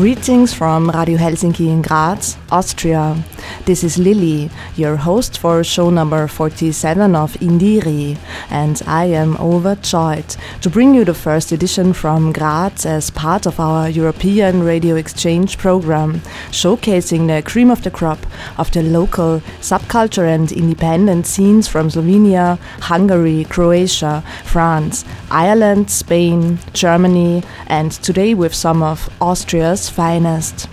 Greetings from Radio Helsinki in Graz, Austria. This is Lily, your host for show number 47 of Indire, and I am overjoyed to bring you the first edition from Graz as part of our European Radio Exchange program, showcasing the cream of the crop of the local subculture and independent scenes from Slovenia, Hungary, Croatia, France, Ireland, Spain, Germany, and today with some of Austria's finest.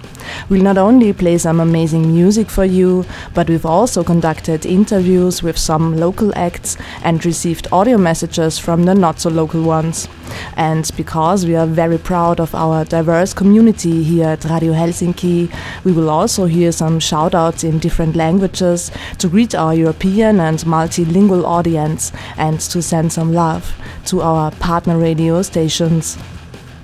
We'll not only play some amazing music for you, but we've also conducted interviews with some local acts and received audio messages from the not so local ones. And because we are very proud of our diverse community here at Radio Helsinki, we will also hear some shout outs in different languages to greet our European and multilingual audience and to send some love to our partner radio stations.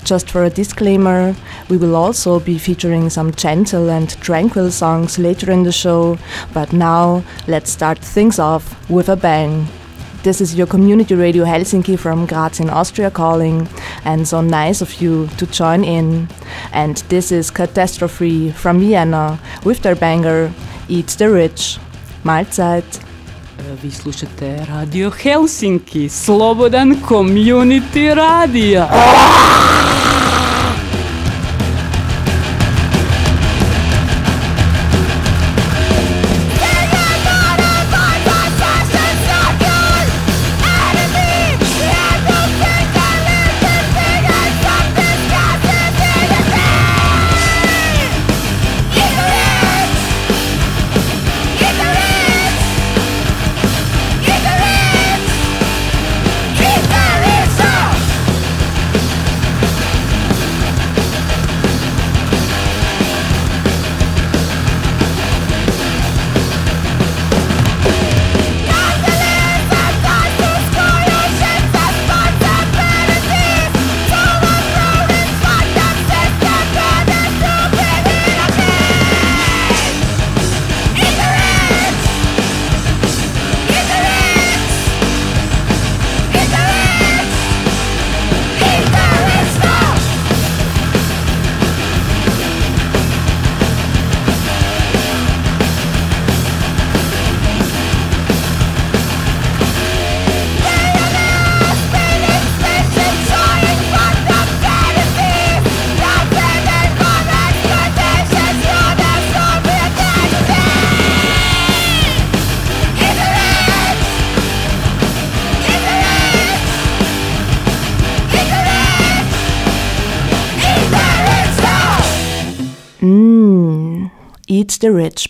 Just for a disclaimer, we will also be featuring some gentle and tranquil songs later in the show, but now let's start things off with a bang. This is your community radio Helsinki from Graz in Austria calling, and so nice of you to join in. And this is Catastrophe from Vienna with their banger Eat the Rich. Mahlzeit! Vi slušate Radio Helsinki, slobodan community radio.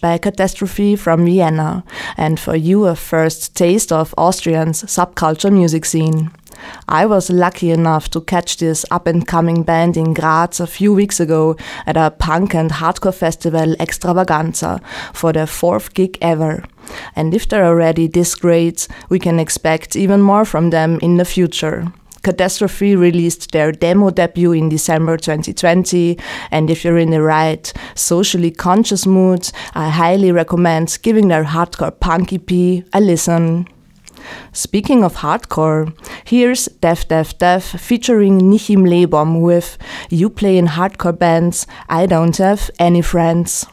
By Catastrophe from Vienna, and for you a first taste of Austrian's subculture music scene. I was lucky enough to catch this up and coming band in Graz a few weeks ago at a punk and hardcore festival Extravaganza for their fourth gig ever. And if they're already this great, we can expect even more from them in the future. Catastrophe released their demo debut in December 2020, and if you're in the right socially conscious mood, I highly recommend giving their hardcore punk EP a listen. Speaking of hardcore, here's Def Def Def featuring Nichim Lebom with You Play in Hardcore Bands, I Don't Have Any Friends.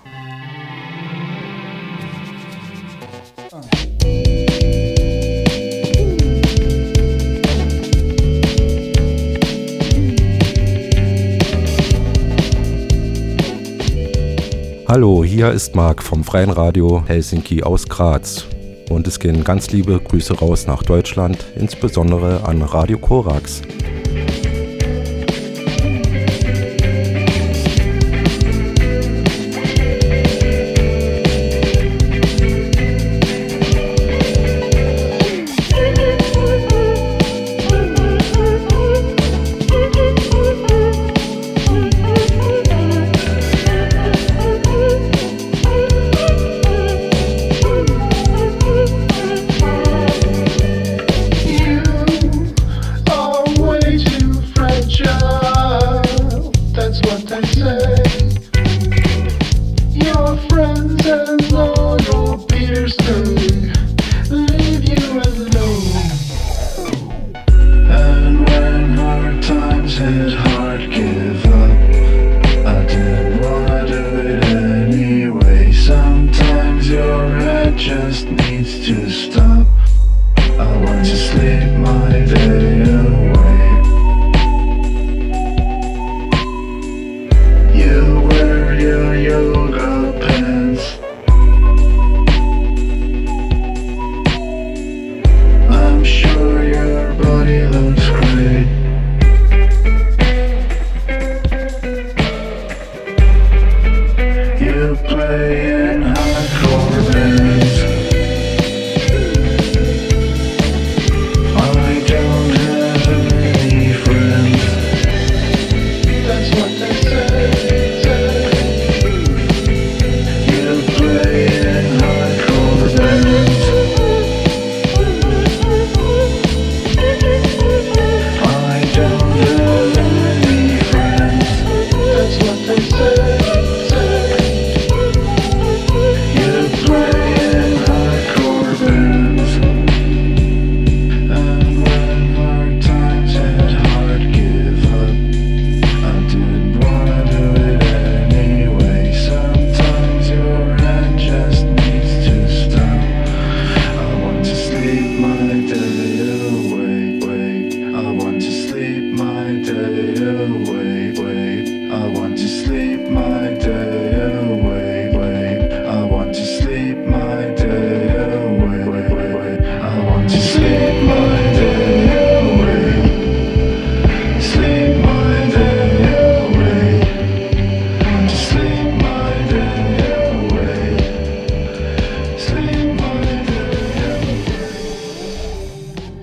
Hallo, hier ist Marc vom Freien Radio Helsinki aus Graz. Und es gehen ganz liebe Grüße raus nach Deutschland, insbesondere an Radio Korax.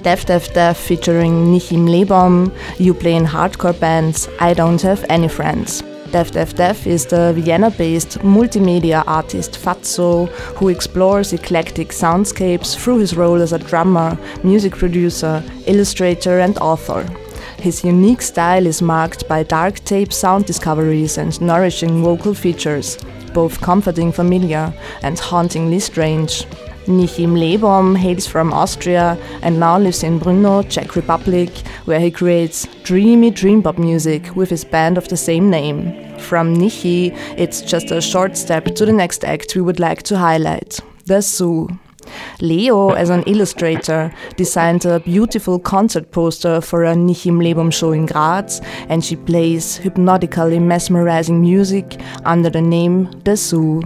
Def Def Def featuring Nichim Lebom, you play in hardcore bands I Don't Have Any Friends. Def Def Def is the Vienna based multimedia artist Fatso who explores eclectic soundscapes through his role as a drummer, music producer, illustrator, and author. His unique style is marked by dark tape sound discoveries and nourishing vocal features, both comforting familiar and hauntingly strange. Nichim Lebom hails from Austria and now lives in Brno, Czech Republic, where he creates dreamy dream pop music with his band of the same name. From Nichi, it's just a short step to the next act we would like to highlight The Zew. Leo, as an illustrator, designed a beautiful concert poster for a Nichim Lebom show in Graz, and she plays hypnotically mesmerizing music under the name The Zew.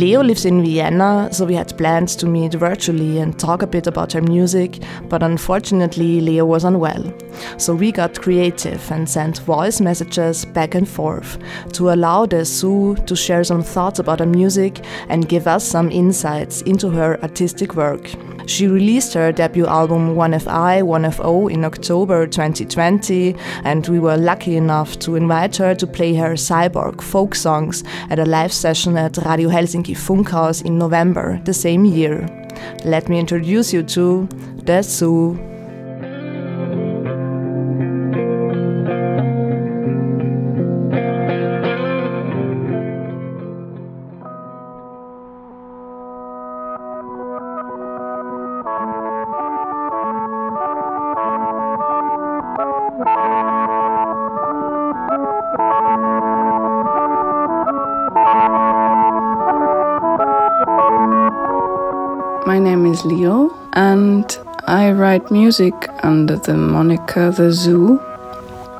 Leo lives in Vienna, so we had plans to meet virtually and talk a bit about her music, but unfortunately, Leo was unwell. So we got creative and sent voice messages back and forth to allow the Zew to share some thoughts about her music and give us some insights into her artistic work. She released her debut album 1FI 1FO in October 2020, and we were lucky enough to invite her to play her cyborg folk songs at a live session at Radio Helsinki Funkhaus in November the same year. Let me introduce you to The My name is Leo, and I write music under the moniker The Zew,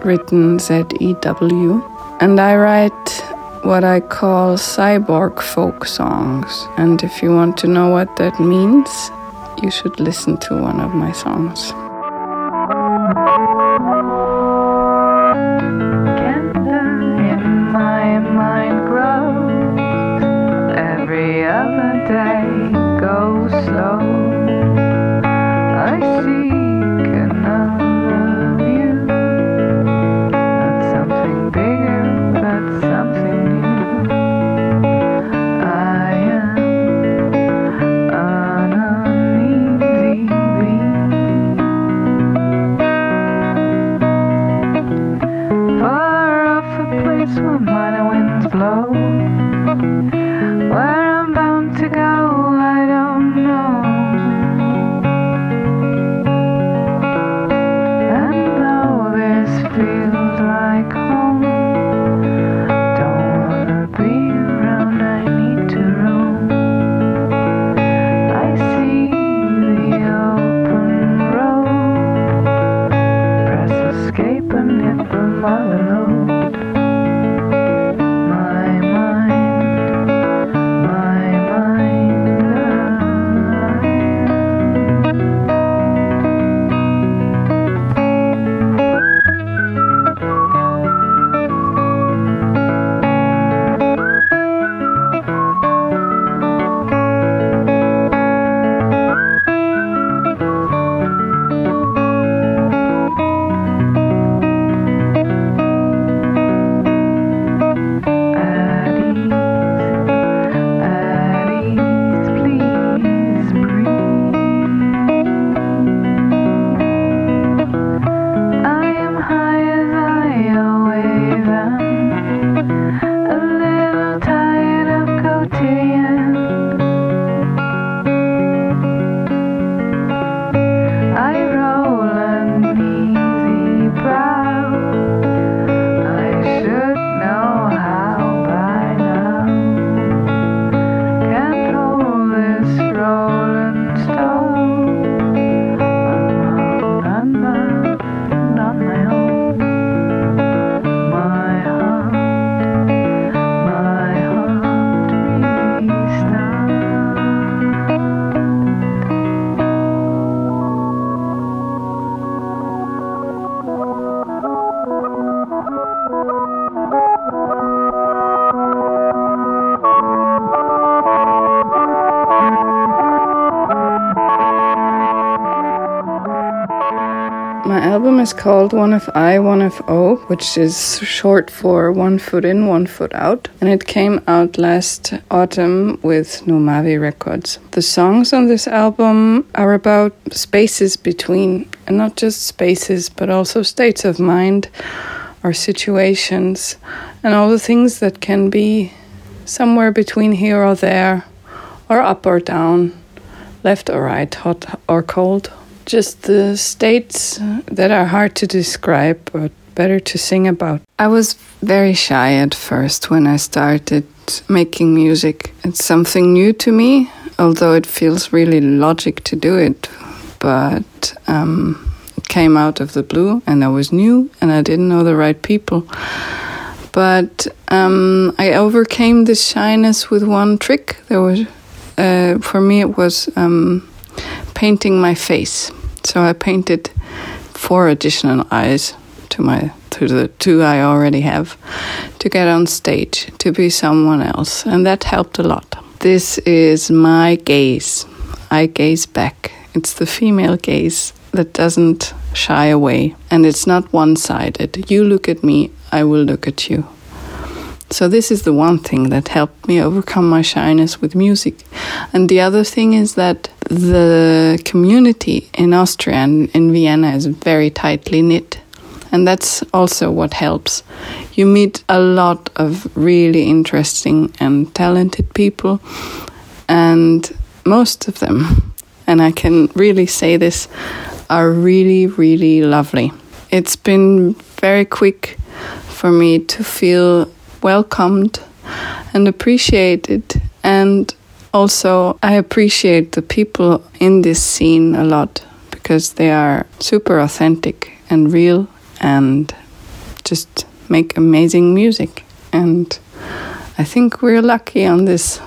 written Z E W. And I write what I call cyborg folk songs. And if you want to know what that means, you should listen to one of my songs. Called One of I, One of O, which is short for One Foot In, One Foot Out. And it came out last autumn with Numavi Records. The songs on this album are about spaces between, and not just spaces, but also states of mind or situations, and all the things that can be somewhere between here or there, or up or down, left or right, hot or cold just the states that are hard to describe, but better to sing about. I was very shy at first when I started making music. It's something new to me, although it feels really logic to do it. But um, it came out of the blue, and I was new, and I didn't know the right people. But um, I overcame this shyness with one trick. There was, uh, for me, it was um, painting my face. So I painted four additional eyes to my to the two I already have to get on stage to be someone else, and that helped a lot. This is my gaze. I gaze back. It's the female gaze that doesn't shy away, and it's not one sided. You look at me, I will look at you. So, this is the one thing that helped me overcome my shyness with music. And the other thing is that the community in Austria and in Vienna is very tightly knit. And that's also what helps. You meet a lot of really interesting and talented people, and most of them, and I can really say this, are really, really lovely. It's been very quick for me to feel welcomed and appreciated. And also, I appreciate the people in this scene a lot because they are super authentic and real and just make amazing music. And I think we're lucky on this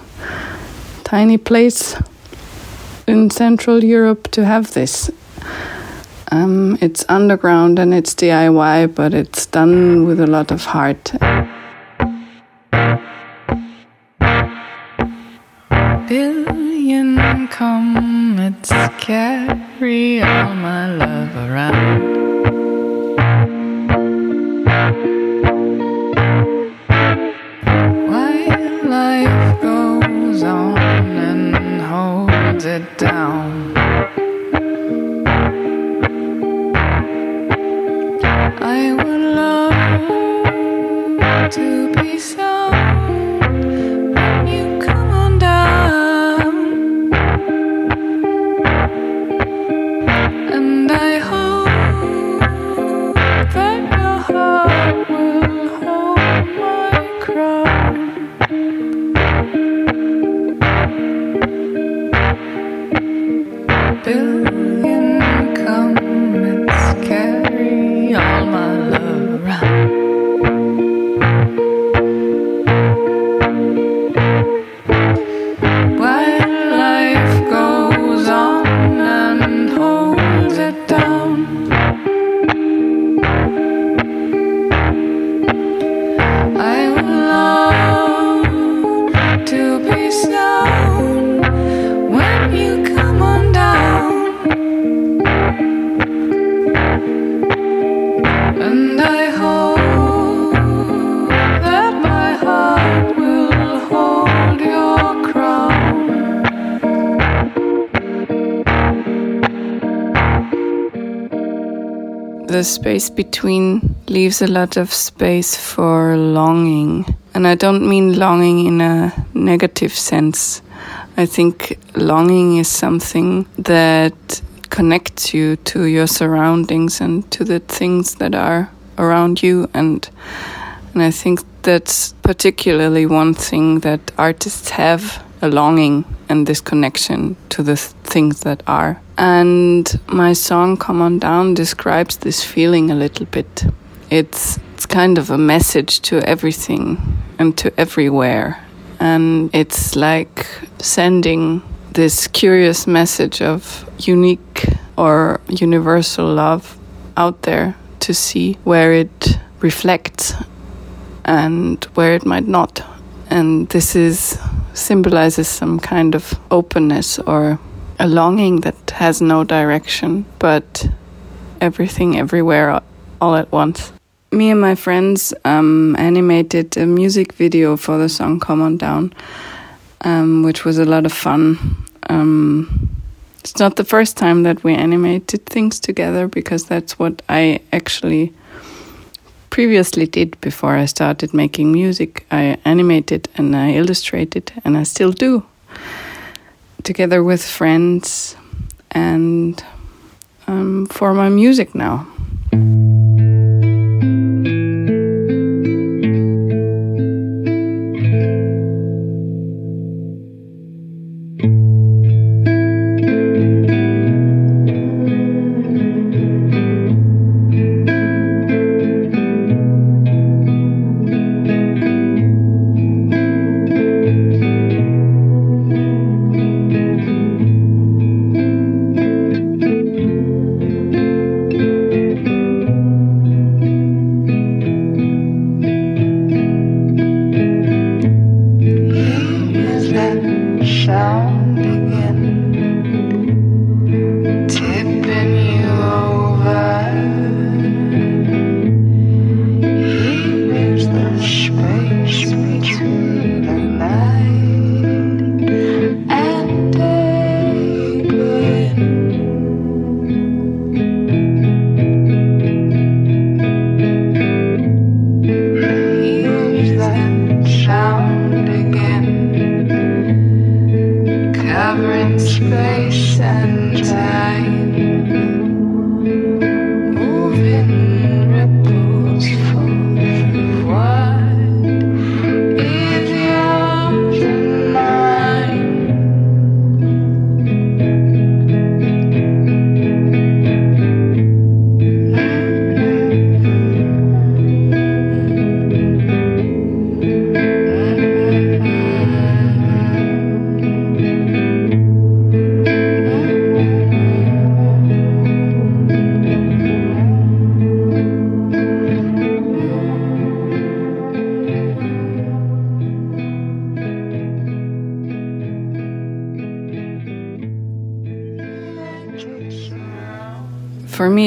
tiny place in Central Europe to have this. Um, it's underground and it's DIY, but it's done with a lot of heart. Billion comets carry all my love around. While life goes on and holds it down. Space between leaves a lot of space for longing. And I don't mean longing in a negative sense. I think longing is something that connects you to your surroundings and to the things that are around you and and I think that's particularly one thing that artists have a longing and this connection to the th- things that are. And my song Come On Down describes this feeling a little bit. It's it's kind of a message to everything and to everywhere. And it's like sending this curious message of unique or universal love out there to see where it reflects and where it might not. And this is symbolizes some kind of openness or a longing that has no direction, but everything everywhere all at once. Me and my friends um, animated a music video for the song Come On Down, um, which was a lot of fun. Um, it's not the first time that we animated things together because that's what I actually previously did before I started making music. I animated and I illustrated, and I still do, together with friends and um, for my music now.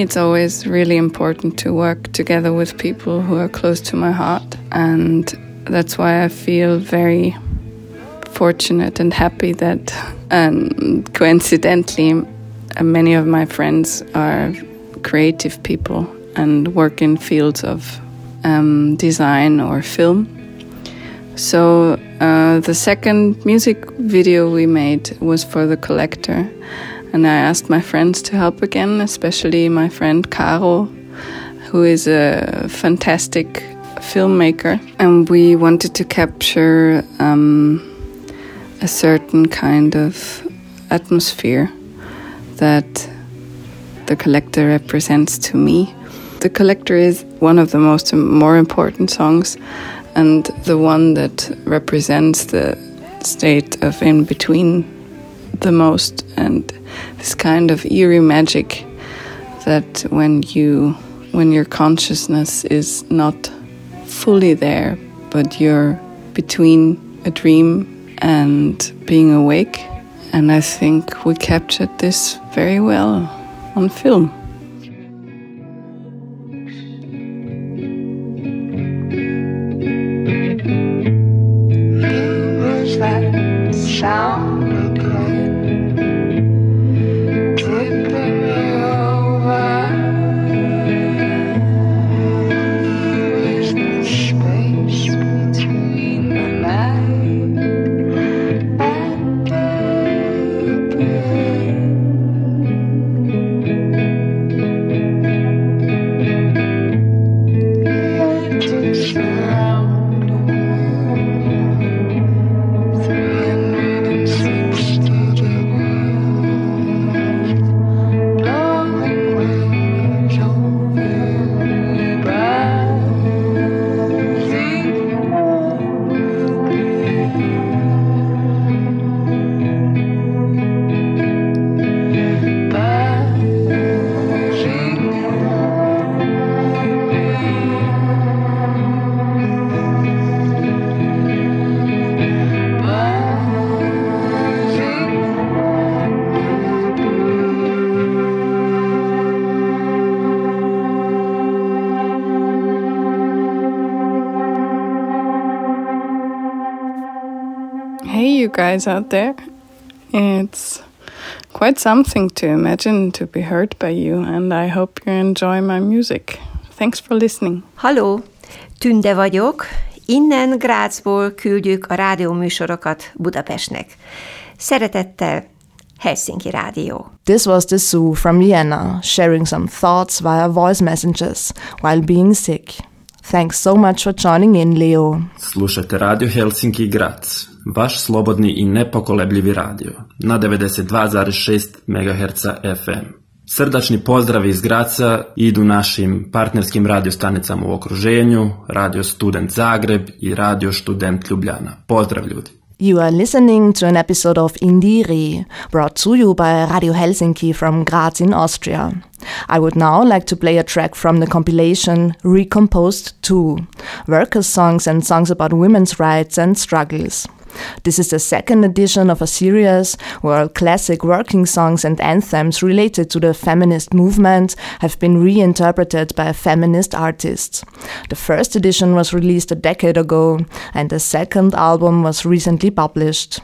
It's always really important to work together with people who are close to my heart. And that's why I feel very fortunate and happy that, um, coincidentally, many of my friends are creative people and work in fields of um, design or film. So uh, the second music video we made was for the collector and I asked my friends to help again, especially my friend Caro, who is a fantastic filmmaker. And we wanted to capture um, a certain kind of atmosphere that the collector represents to me. The collector is one of the most more important songs and the one that represents the state of in between the most. And this kind of eerie magic that when you when your consciousness is not fully there but you're between a dream and being awake. And i think we captured this very well on film guys out there. It's quite something to imagine to be heard by you, and I hope you enjoy my music. Thanks for listening. Halló, Tünde vagyok. Innen Grácsból küldjük a rádióműsorokat Budapestnek. Szeretettel, Helsinki Rádió. This was the Zew from Vienna, sharing some thoughts via voice messages while being sick. Thanks so much for joining in, Leo. Slušajte Radio Helsinki Grac, vaš slobodni i nepokolebljivi radio, na 92,6 MHz FM. Srdačni pozdravi iz Graca idu našim partnerskim radiostanicama u okruženju, Radio Student Zagreb i Radio Student Ljubljana. Pozdrav ljudi! You are listening to an episode of Indire, brought to you by Radio Helsinki from Graz in Austria. I would now like to play a track from the compilation Recomposed 2 Workers' Songs and Songs about Women's Rights and Struggles. This is the second edition of a series where classic working songs and anthems related to the feminist movement have been reinterpreted by a feminist artists. The first edition was released a decade ago, and the second album was recently published.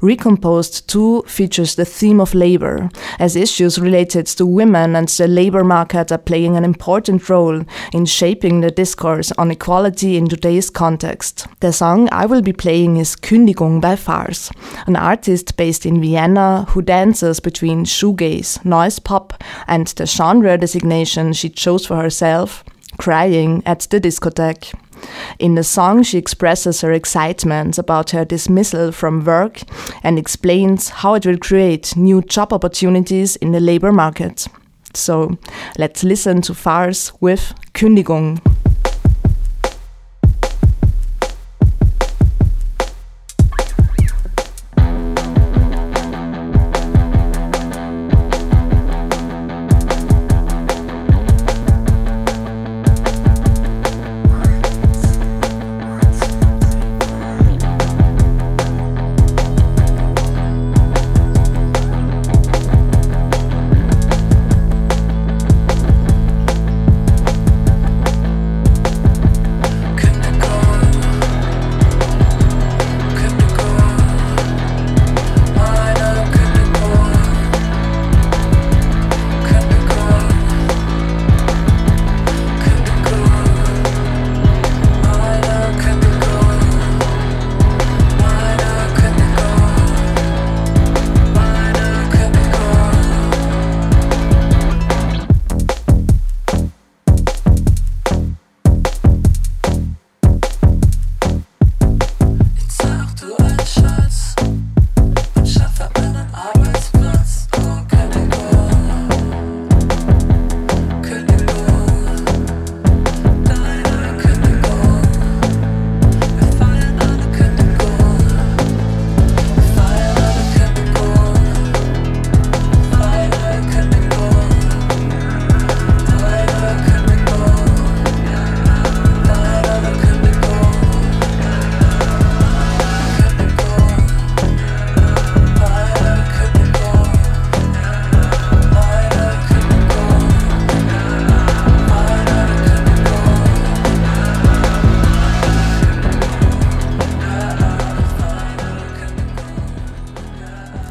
Recomposed 2 features the theme of labor, as issues related to women and the labor market are playing an important role in shaping the discourse on equality in today's context. The song I will be playing is Kündigung by Farce, an artist based in Vienna who dances between shoegaze, noise pop, and the genre designation she chose for herself, crying at the discotheque. In the song, she expresses her excitement about her dismissal from work and explains how it will create new job opportunities in the labor market. So let's listen to Farce with Kündigung.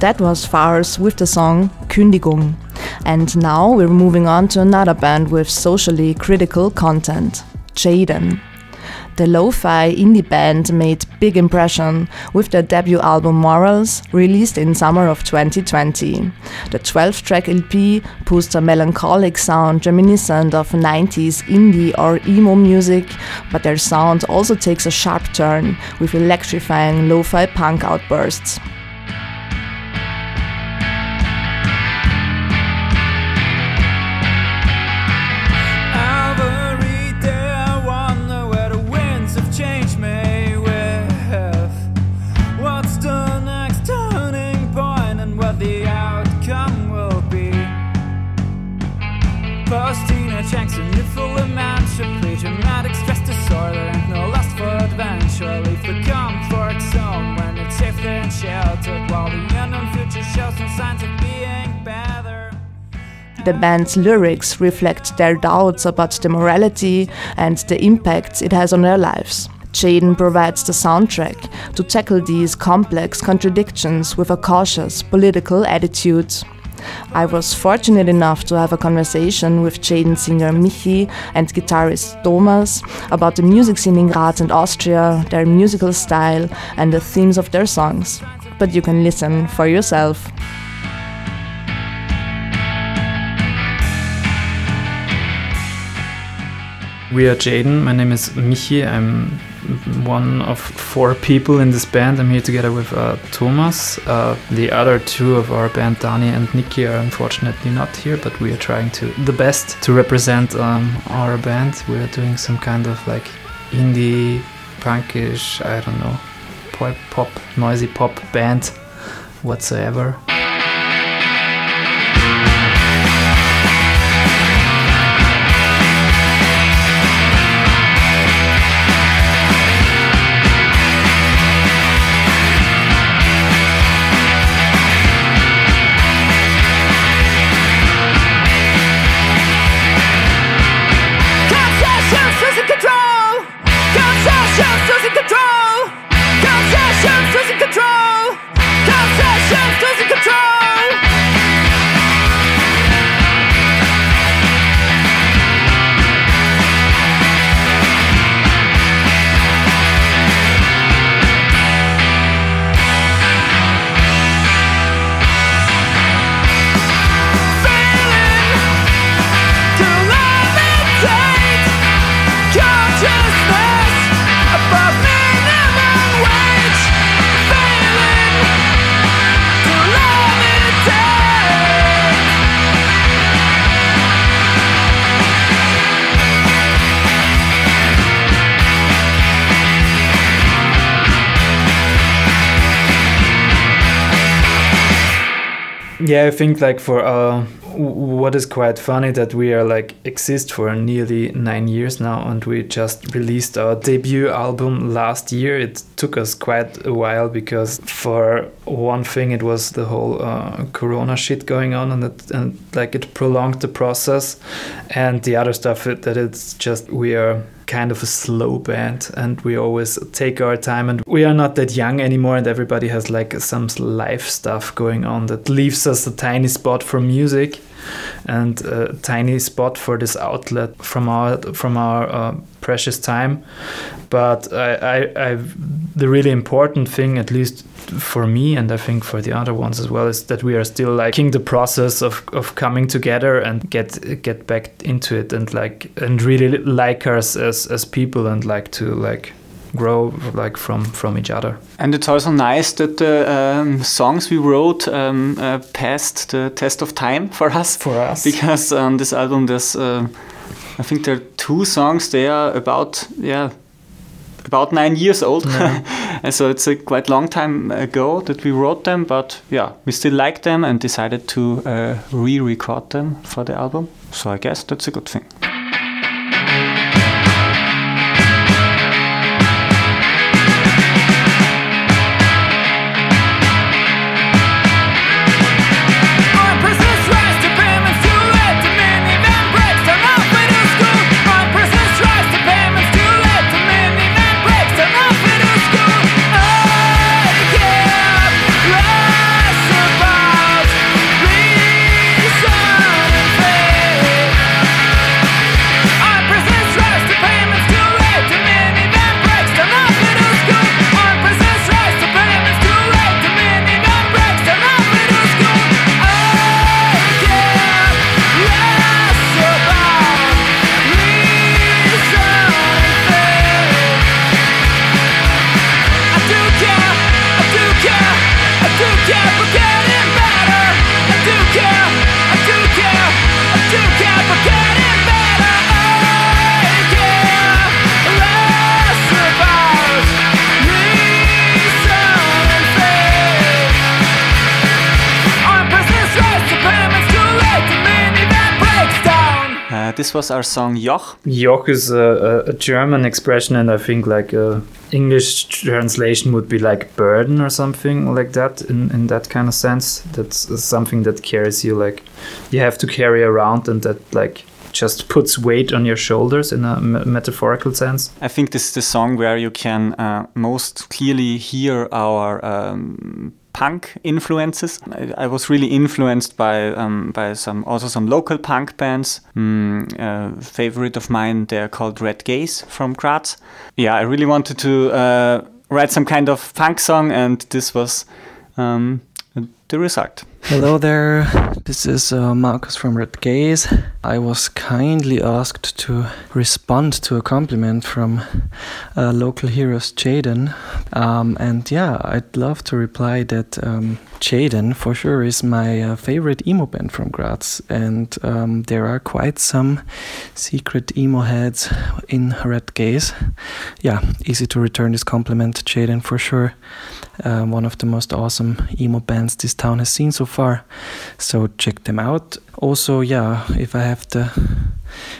That was Farce with the song Kündigung. And now we're moving on to another band with socially critical content, Jaden. The lo-fi indie band made big impression with their debut album Morals, released in summer of 2020. The 12-track LP pushed a melancholic sound reminiscent of 90s indie or emo music, but their sound also takes a sharp turn with electrifying lo-fi punk outbursts. The band's lyrics reflect their doubts about the morality and the impact it has on their lives. Jaden provides the soundtrack to tackle these complex contradictions with a cautious political attitude. I was fortunate enough to have a conversation with Jaden singer Michi and guitarist Thomas about the music scene in Graz and Austria, their musical style, and the themes of their songs. But you can listen for yourself. We are Jaden. My name is Michi. I'm one of four people in this band. I'm here together with uh, Thomas. Uh, the other two of our band, Dani and Nikki, are unfortunately not here, but we are trying to the best to represent um, our band. We are doing some kind of like indie, punkish, I don't know, pop, pop noisy pop band whatsoever. Yeah i think like for uh what is quite funny that we are like exist for nearly nine years now and we just released our debut album last year. It took us quite a while because for one thing it was the whole uh, corona shit going on and, it, and like it prolonged the process. And the other stuff that it's just we are kind of a slow band and we always take our time and we are not that young anymore and everybody has like some life stuff going on that leaves us a tiny spot for music and a tiny spot for this outlet from our from our uh, precious time. But I, I, I the really important thing at least for me and I think for the other ones as well is that we are still liking the process of, of coming together and get get back into it and like and really like us as, as people and like to like grow like from from each other. And it's also nice that the um, songs we wrote um, uh, passed the test of time for us. For us. Because on this album there's uh, I think there are two songs they are about yeah about nine years old. Yeah. so it's a quite long time ago that we wrote them, but yeah, we still like them and decided to uh, re record them for the album. So I guess that's a good thing. This was our song Joch. Joch is a, a, German expression, and I think like a English translation would be like burden or something like that. In in that kind of sense, that's something that carries you like you have to carry around, and that like just puts weight on your shoulders in a m- metaphorical sense. I think this is the song where you can uh, most clearly hear our um, punk influences. I, I, was really influenced by um, by some also some local punk bands. Mm, favorite of mine, they're called Red Gaze from Graz. Yeah, I really wanted to uh, write some kind of punk song, and this was um, the result. Hello there, this is uh, Marcus from Red Gaze. I was kindly asked to respond to a compliment from uh, local heroes Jaden. Um, and yeah, I'd love to reply that um, Jaden for sure is my uh, favorite emo band from Graz. And um, there are quite some secret emo heads in Red Gaze. Yeah, easy to return this compliment, Jaden, for sure. Uh, one of the most awesome emo bands this town has seen so far. So check them out. Also, yeah, if I have the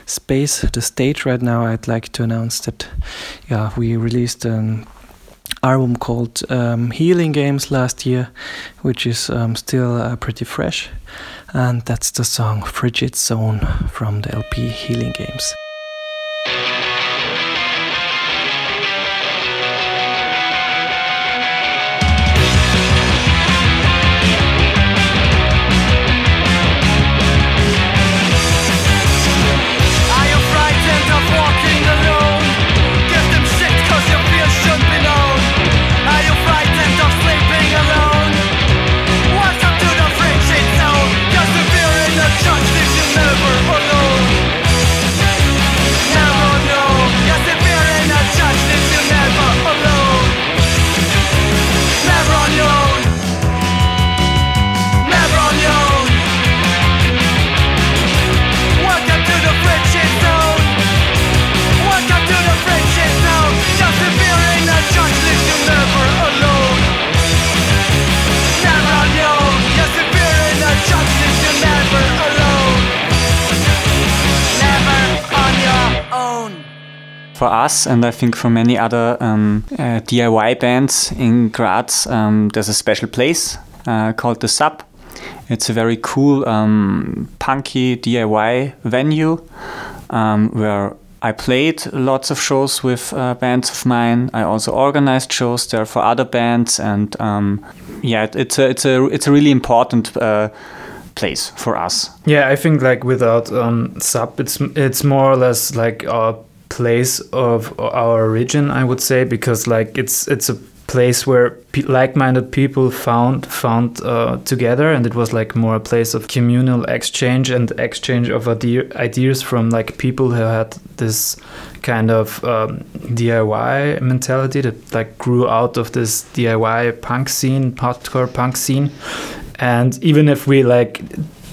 space, the stage right now, I'd like to announce that, yeah, we released an album called um, Healing Games last year, which is um, still uh, pretty fresh. And that's the song Frigid Zone from the LP Healing Games. For us, and I think for many other um, uh, DIY bands in Graz, um, there's a special place uh, called the Sub. It's a very cool, um, punky DIY venue um, where I played lots of shows with uh, bands of mine. I also organized shows there for other bands, and um, yeah, it, it's a it's a it's a really important uh, place for us. Yeah, I think like without um, sub, it's it's more or less like our place of our origin, I would say, because like it's it's a place where pe like-minded people found found uh, together, and it was like more a place of communal exchange and exchange of ideas from like people who had this kind of um, DIY mentality that like grew out of this DIY punk scene, hardcore punk scene, and even if we like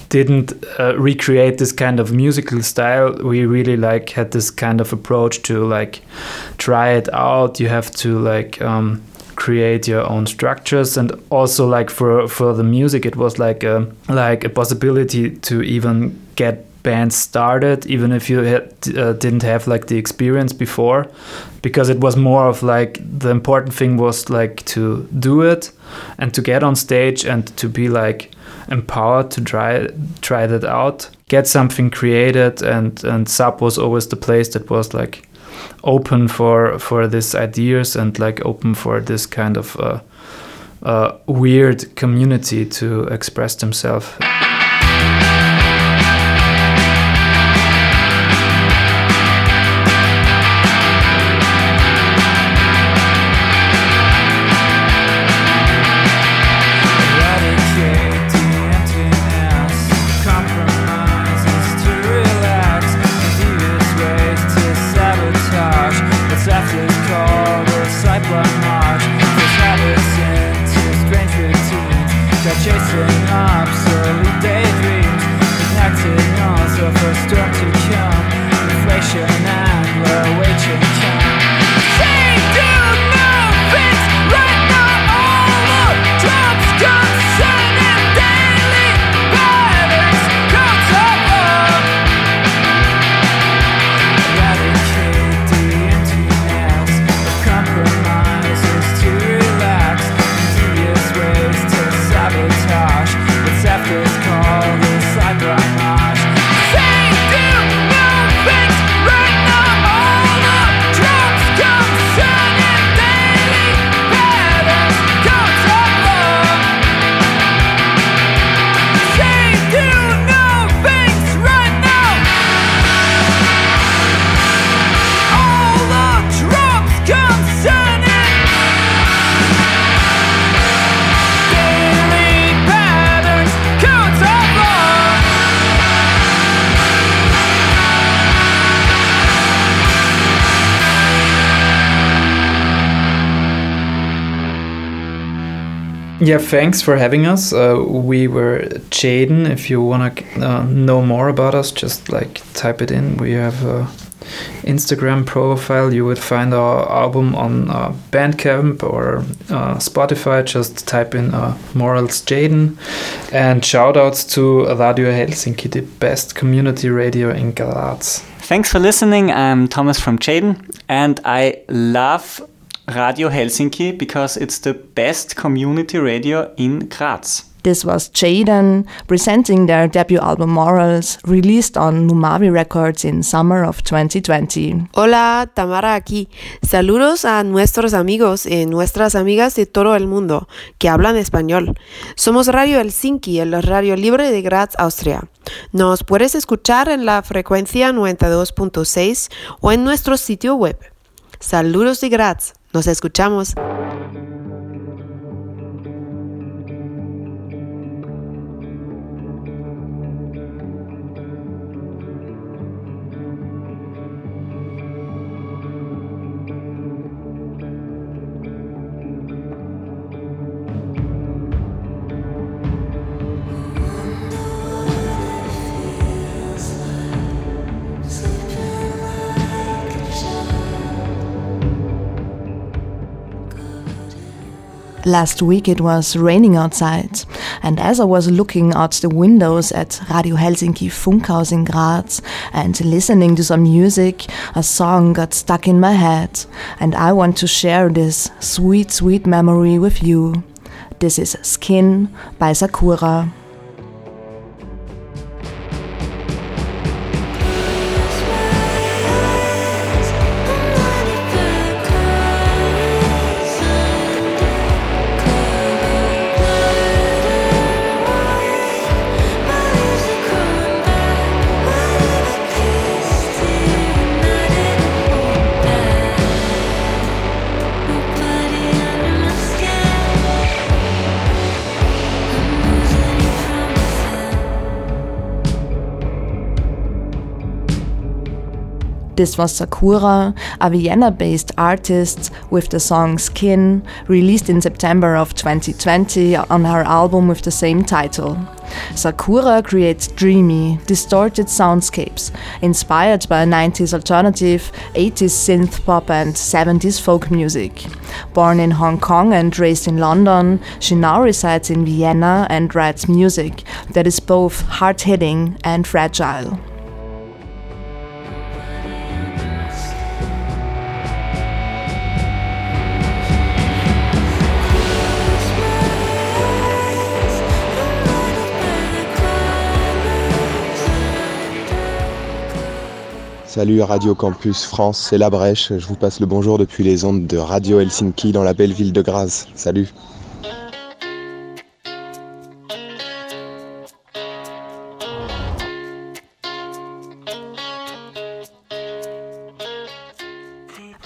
didn't uh, recreate this kind of musical style. We really like had this kind of approach to like try it out. You have to like um, create your own structures. And also like for for the music it was like a like a possibility to even get bands started even if you had, uh, didn't have like the experience before. Because it was more of like the important thing was like to do it and to get on stage and to be like empowered to try try that out, get something created, and and Sub was always the place that was like open for for these ideas and like open for this kind of uh, uh, weird community to express themselves. Yeah, thanks for having us. Uh, we were Jaden. If you want to uh, know more about us, just like type it in. We have a Instagram profile. You would find our album on uh, Bandcamp or uh, Spotify. Just type in uh, Morals Jaden. And shout outs to Radio Helsinki, the best community radio in Graz. Thanks for listening. I'm Thomas from Jaden, and I love Radio Helsinki because it's the best community radio in Graz. This was Jaden presenting their debut album Morals, released on Numavi Records in summer of 2020. Hola, Tamara aquí. Saludos a nuestros amigos y nuestras amigas de todo el mundo que hablan español. Somos Radio Helsinki, el radio libre de Graz, Austria. Nos puedes escuchar en la frecuencia 92.6 o en nuestro sitio web. Saludos de Graz. Nos escuchamos. Last week it was raining outside, and as I was looking out the windows at Radio Helsinki Funkhaus in Graz and listening to some music, a song got stuck in my head, and I want to share this sweet, sweet memory with you. This is Skin by Sakura. This was Sakura, a Vienna based artist with the song Skin, released in September of 2020 on her album with the same title. Sakura creates dreamy, distorted soundscapes, inspired by 90s alternative, 80s synth pop, and 70s folk music. Born in Hong Kong and raised in London, she now resides in Vienna and writes music that is both hard hitting and fragile. Salut Radio Campus France, c'est La Brèche. Je vous passe le bonjour depuis les ondes de Radio Helsinki dans la belle ville de Graz. Salut.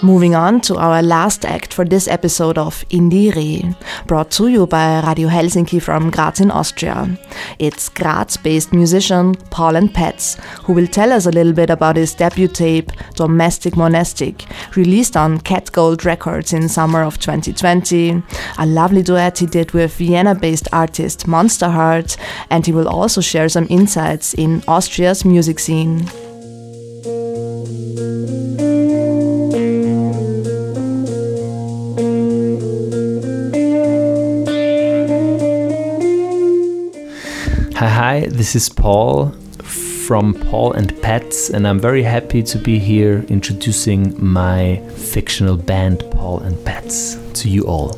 Moving on to our last act for this episode of Indire, brought to you by Radio Helsinki from Graz in Austria. It's Graz based musician Paul and Pets, who will tell us a little bit about his debut tape, Domestic Monastic, released on Cat Gold Records in summer of 2020. A lovely duet he did with Vienna based artist Monster Heart, and he will also share some insights in Austria's music scene. Hi, hi, this is Paul from Paul and Pets, and I'm very happy to be here introducing my fictional band Paul and Pets to you all.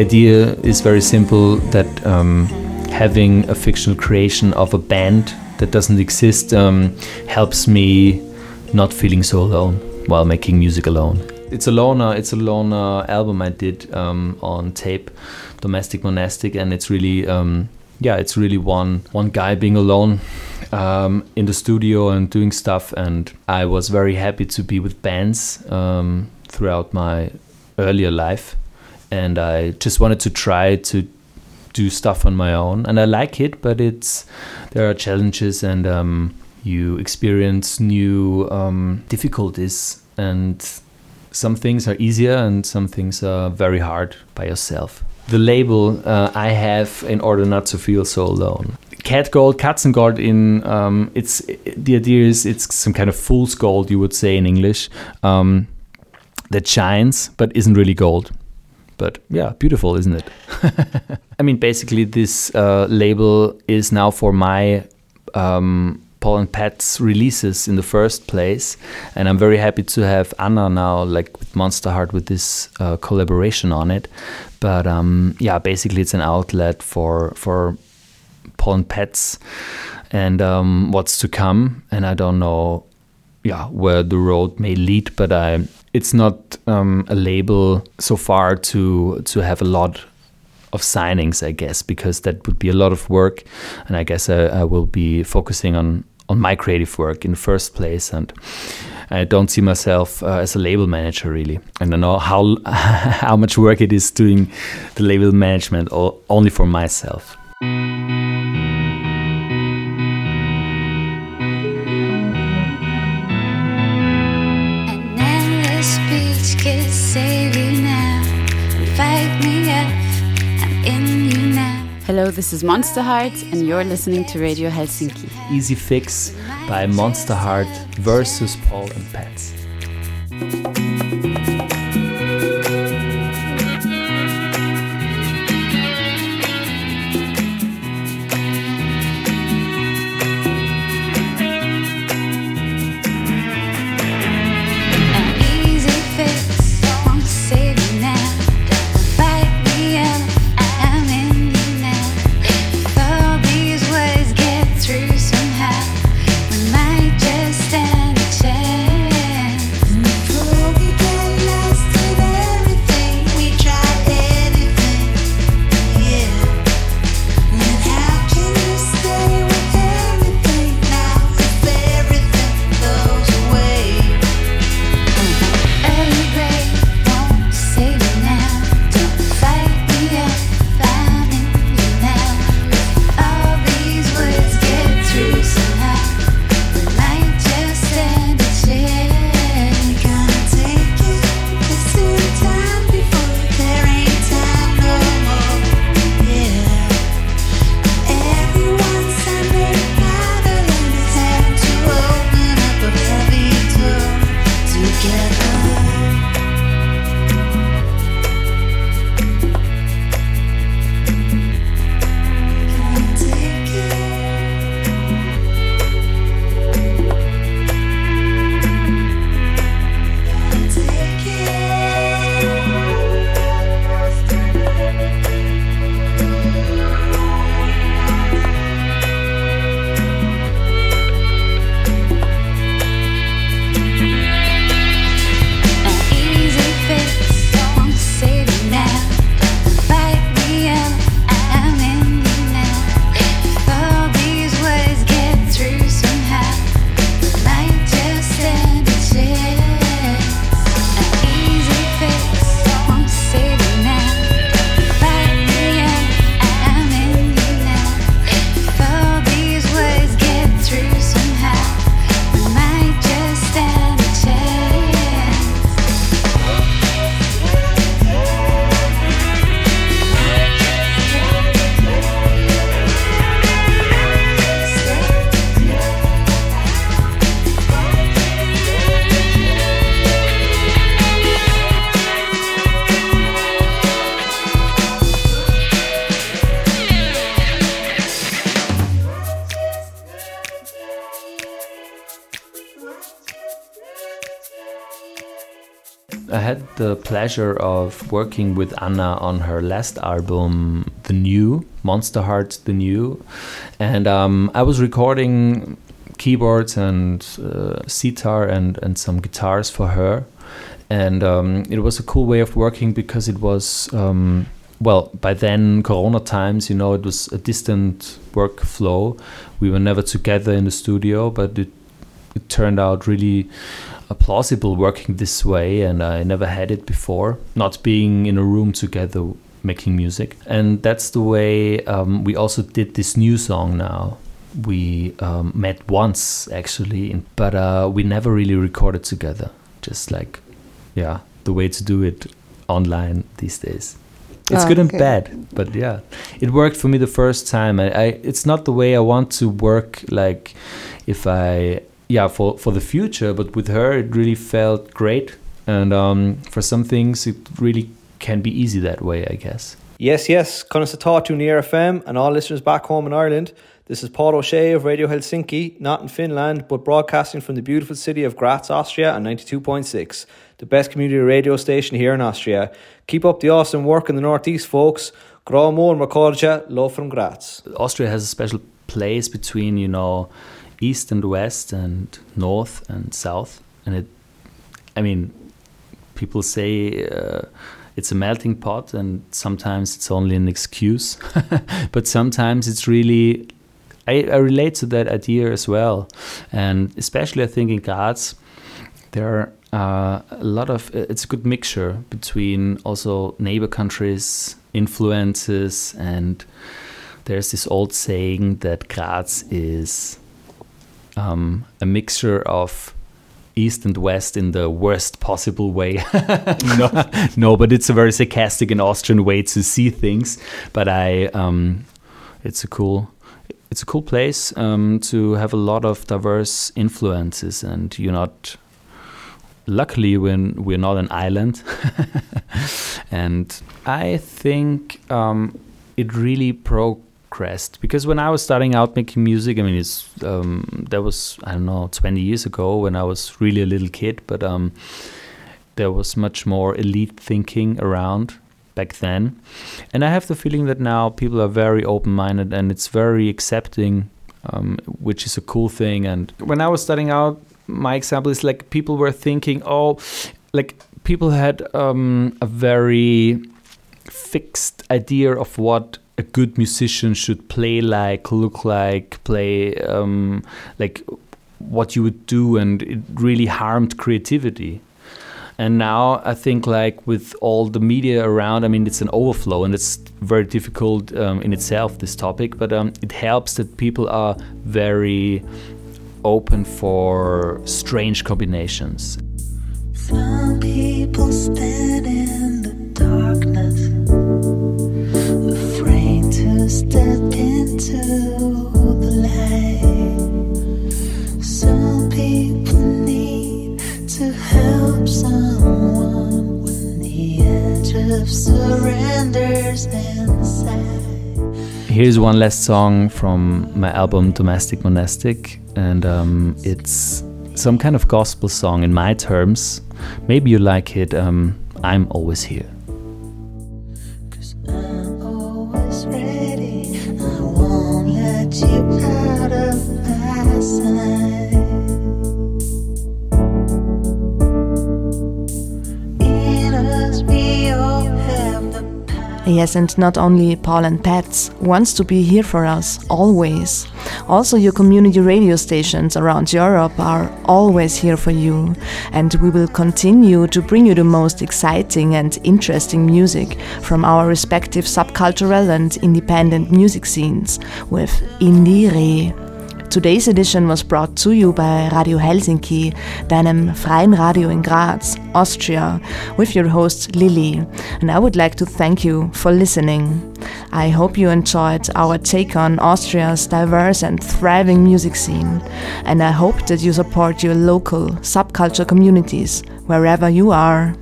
The idea is very simple that um, having a fictional creation of a band that doesn't exist um, helps me not feeling so alone while making music alone. It's a loner. It's a loner album I did um, on tape, Domestic Monastic, and it's really, um, yeah, it's really one one guy being alone um, in the studio and doing stuff. And I was very happy to be with bands um, throughout my earlier life, and I just wanted to try to do stuff on my own, and I like it, but it's there are challenges and um, you experience new um, difficulties and some things are easier and some things are very hard by yourself. The label uh, I have in order not to feel so alone. Cat gold, Katzengold in um, it's the idea is it's some kind of fool's gold you would say in English um, that shines but isn't really gold. But yeah, beautiful, isn't it? I mean, basically, this uh, label is now for my um, Paul and Pets releases in the first place, and I'm very happy to have Anna now, like with Monster Heart, with this uh, collaboration on it. But um, yeah, basically, it's an outlet for for Paul and Pets and um, what's to come. And I don't know, yeah, where the road may lead, but I it's not um, a label so far to to have a lot of signings, I guess, because that would be a lot of work, and I guess I, I will be focusing on on my creative work in the first place, and I don't see myself uh, as a label manager really. I don't know how how much work it is doing the label management only for myself. Hello, this is Monster Heart, and you're listening to Radio Helsinki. Easy Fix by Monster Heart versus Paul and Pets. The pleasure of working with Anna on her last album, The New, Monster Heart The New. And um, I was recording keyboards and uh, sitar and, and some guitars for her. And um, it was a cool way of working because it was, um, well, by then, Corona times, you know, it was a distant workflow. We were never together in the studio, but it, it turned out really uh, plausible working this way. And I never had it before, not being in a room together making music. And that's the way um, we also did this new song now we um, met once actually, but uh, we never really recorded together. Just like, yeah, the way to do it online these days. It's good and Okay. bad, but yeah, it worked for me the first time. I, I it's not the way I want to work. Like, if I yeah for for the future, but with her it really felt great. And um, for some things, it really can be easy that way, I guess. Yes, yes, Tatu near FM and all listeners back home in Ireland. This is Paul O'Shea of Radio Helsinki, not in Finland, but broadcasting from the beautiful city of Graz, Austria on 92.6, the best community radio station here in Austria. Keep up the awesome work in the northeast, folks. Gra mór Makorja, love from Graz. Austria has a special place between you know east and west and north and south, and it. I mean, people say uh, it's a melting pot, and sometimes it's only an excuse, but sometimes it's really. I, I relate to that idea as well, and especially I think in Graz, there are uh, a lot of. It's a good mixture between also neighbor countries, influences, and there's this old saying that Graz is um, a mixture of east and west in the worst possible way. no, no, but it's a very sarcastic and Austrian way to see things. But I, um, it's a cool, it's a cool place um, to have a lot of diverse influences, and you're not. Luckily, when we're not an island, and I think um, it really progressed because when I was starting out making music, I mean, it's um, that was I don't know 20 years ago when I was really a little kid, but um, there was much more elite thinking around back then, and I have the feeling that now people are very open-minded and it's very accepting, um, which is a cool thing. And when I was starting out, my example is like people were thinking, oh, like people had um, a very fixed idea of what a good musician should play like, look like, play um, like what you would do, and it really harmed creativity. And now I think like with all the media around, I mean it's an overflow, and it's very difficult um, in itself this topic. But um, it helps that people are very open for strange combinations. Some people stand Here's one last song from my album Domestic Monastic, and um, it's some kind of gospel song in my terms. Maybe you like it. Um, I'm always here. Yes, and not only Paul and Pets wants to be here for us always. Also, your community radio stations around Europe are always here for you, and we will continue to bring you the most exciting and interesting music from our respective subcultural and independent music scenes with Indire. Today's edition was brought to you by Radio Helsinki, deinem freien Radio in Graz, Austria, with your host Lily. And I would like to thank you for listening. I hope you enjoyed our take on Austria's diverse and thriving music scene. And I hope that you support your local subculture communities wherever you are.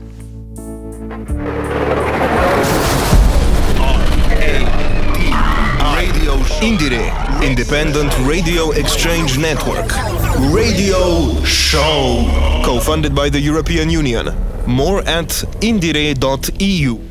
Indire, Independent Radio Exchange Network. Radio Show. Co funded by the European Union. More at indire.eu.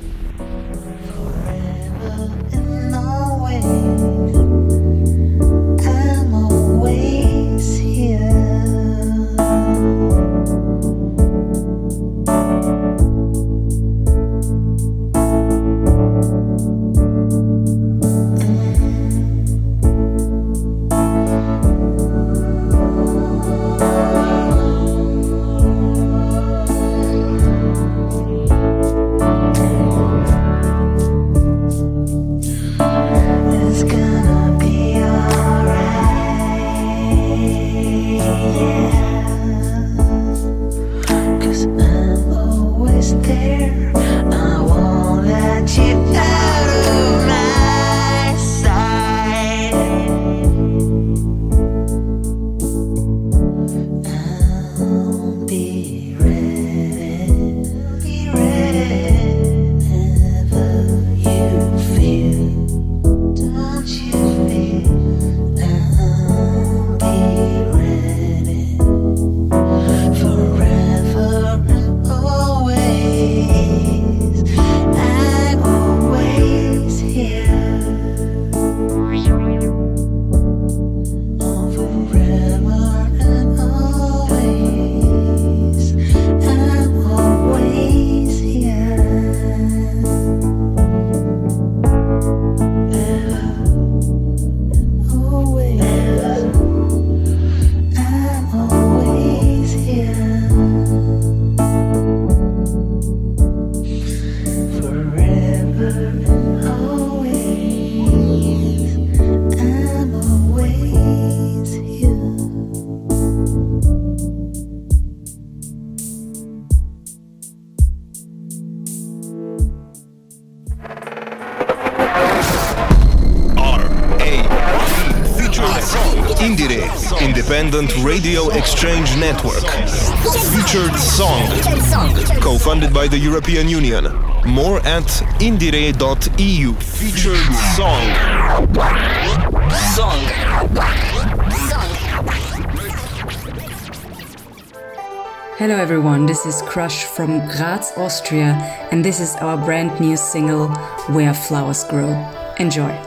Radio Exchange Network. Featured song. Co funded by the European Union. More at indire.eu. Featured song. Song. Hello, everyone. This is Crush from Graz, Austria, and this is our brand new single, Where Flowers Grow. Enjoy.